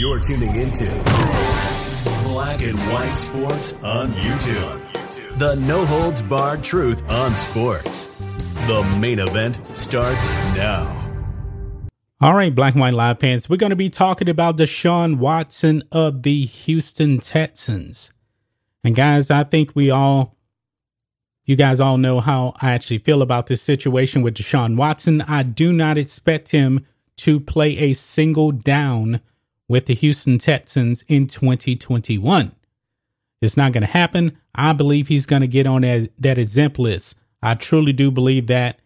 You're tuning into Black and White Sports on YouTube. The no holds barred truth on sports. The main event starts now. All right, Black and White Live fans, we're going to be talking about Deshaun Watson of the Houston Texans. And guys, I think we all, you guys all know how I actually feel about this situation with Deshaun Watson. I do not expect him to play a single down with the Houston Texans in 2021. It's not going to happen. I believe he's going to get on that, that exempt list. I truly do believe that,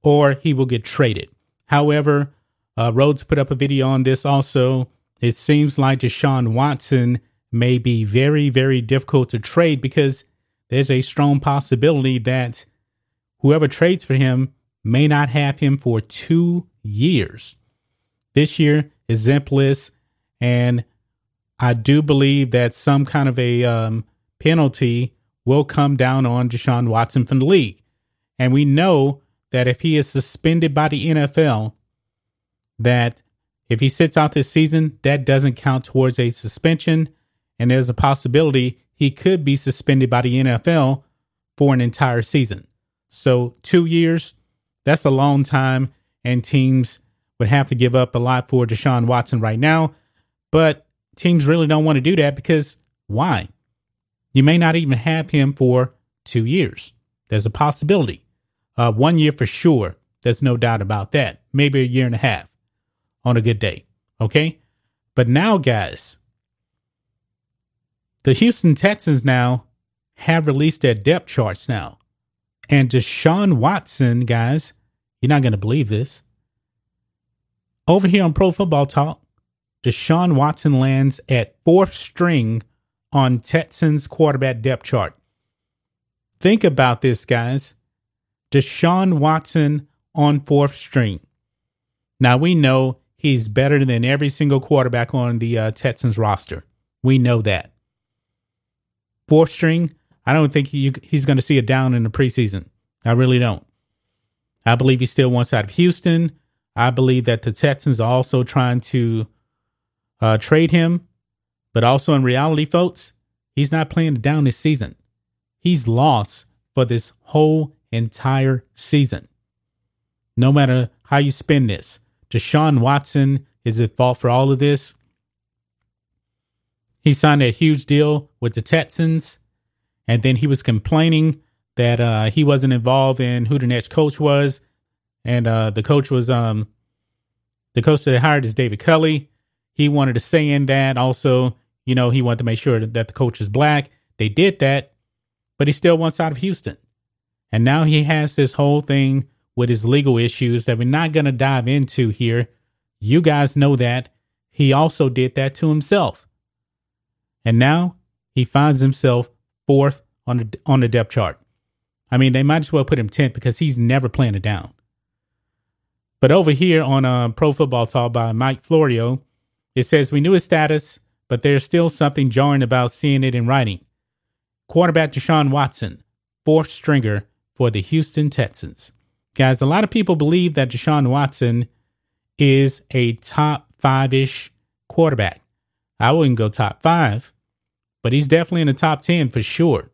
or he will get traded. However, uh, Rhodes put up a video on this also. It seems like Deshaun Watson may be very, very difficult to trade because there's a strong possibility that whoever trades for him may not have him for two years. This year is Zempless, and I do believe that some kind of a um, penalty will come down on Deshaun Watson from the league. And we know that if he is suspended by the NFL, that if he sits out this season, that doesn't count towards a suspension. And there's a possibility he could be suspended by the NFL for an entire season. So, two years, that's a long time. And teams would have to give up a lot for Deshaun Watson right now. But teams really don't want to do that because why? You may not even have him for two years. There's a possibility. Uh, one year for sure. There's no doubt about that. Maybe a year and a half on a good day. Okay. But now, guys, the Houston Texans now have released their depth charts now. And Deshaun Watson, guys, you're not going to believe this. Over here on Pro Football Talk, Deshaun Watson lands at fourth string on Texans quarterback depth chart. Think about this, guys. Deshaun Watson on fourth string. Now we know he's better than every single quarterback on the uh, Texans roster. We know that. Fourth string, I don't think he, he's going to see it down in the preseason. I really don't. I believe he still wants out of Houston. I believe that the Texans are also trying to uh, trade him, but also in reality, folks, he's not playing down this season. He's lost for this whole entire season. No matter how you spin this, Deshaun Watson is at fault for all of this. He signed a huge deal with the Texans, and then he was complaining that uh, he wasn't involved in who the next coach was, and uh, the coach was um, the coach that they hired is David Culley. He wanted to say in that also, you know, he wanted to make sure that the coach is black. They did that, but he still wants out of Houston, and now he has this whole thing with his legal issues that we're not going to dive into here. You guys know that. He also did that to himself. And now he finds himself fourth on the, on the depth chart. I mean, they might as well put him 10th because he's never playing it down. But over here on uh, Pro Football Talk by Mike Florio, it says, We knew his status, but there's still something jarring about seeing it in writing. Quarterback Deshaun Watson, fourth stringer for the Houston Texans. Guys, a lot of people believe that Deshaun Watson is a top five ish quarterback. I wouldn't go top five, but he's definitely in the top 10 for sure.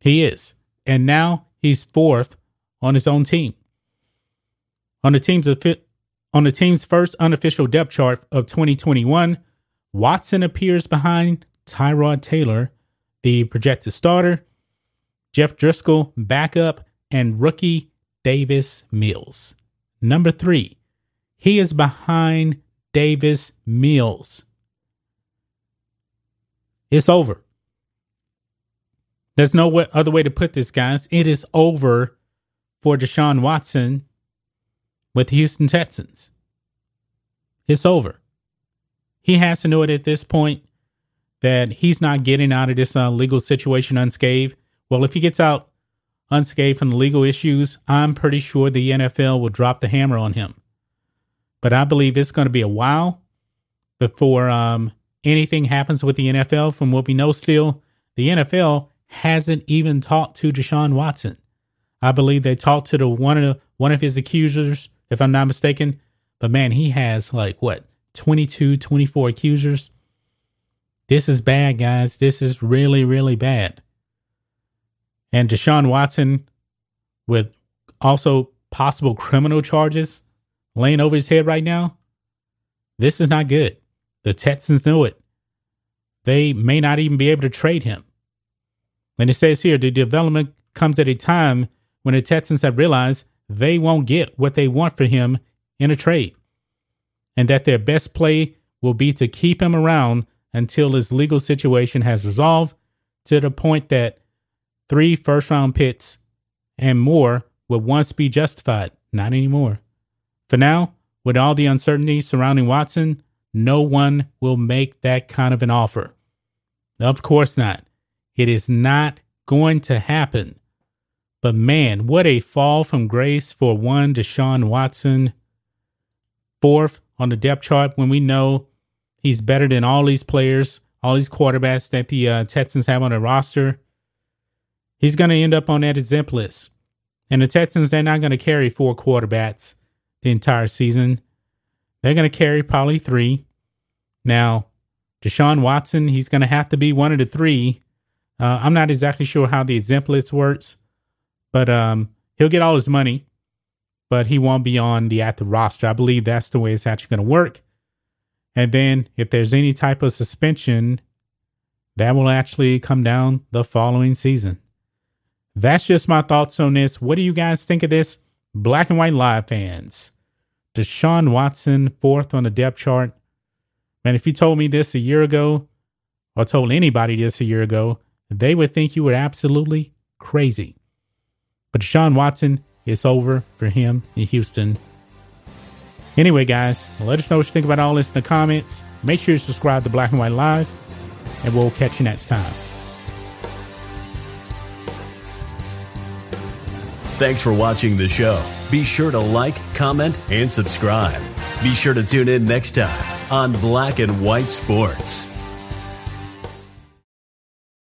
He is. And now he's fourth on his own team. On the team's on the team's first unofficial depth chart of 2021, Watson appears behind Tyrod Taylor, the projected starter, Jeff Driskel, backup, and rookie Davis Mills. Number three, he is behind Davis Mills. It's over. There's no other way to put this, guys. It is over for Deshaun Watson with the Houston Texans. it's over. He has to know it at this point that he's not getting out of this uh, legal situation unscathed. Well, if he gets out unscathed from the legal issues, I'm pretty sure the NFL will drop the hammer on him. But I believe it's going to be a while before um, anything happens with the NFL. From what we know, still, the NFL hasn't even talked to Deshaun Watson. I believe they talked to the one of the, one of his accusers, if I'm not mistaken. But man, he has like what 22, 24 accusers. This is bad, guys. This is really, really bad. And Deshaun Watson, with also possible criminal charges laying over his head right now, this is not good. The Texans know it. They may not even be able to trade him. And it says here the development comes at a time when the Texans have realized they won't get what they want for him in a trade, and that their best play will be to keep him around until his legal situation has resolved to the point that three first round picks and more would once be justified. Not anymore. For now, with all the uncertainty surrounding Watson, no one will make that kind of an offer. Of course not. It is not going to happen. But man, what a fall from grace for one Deshaun Watson. Fourth on the depth chart when we know he's better than all these players, all these quarterbacks that the uh, Texans have on their roster. He's going to end up on that exempt list. And the Texans, they're not going to carry four quarterbacks the entire season. They're going to carry probably three. Now, Deshaun Watson, he's going to have to be one of the three. Uh, I'm not exactly sure how the exempt list works, but um, he'll get all his money, but he won't be on the active roster. I believe that's the way it's actually going to work. And then if there's any type of suspension, that will actually come down the following season. That's just my thoughts on this. What do you guys think of this? Black and white live fans. Deshaun Watson, fourth on the depth chart. Man, if you told me this a year ago, or told anybody this a year ago, they would think you were absolutely crazy. But Deshaun Watson, it's over for him in Houston. Anyway, guys, let us know what you think about all this in the comments. Make sure you subscribe to Black and White Live, and we'll catch you next time. Thanks for watching the show. Be sure to like, comment, and subscribe. Be sure to tune in next time on Black and White Sports.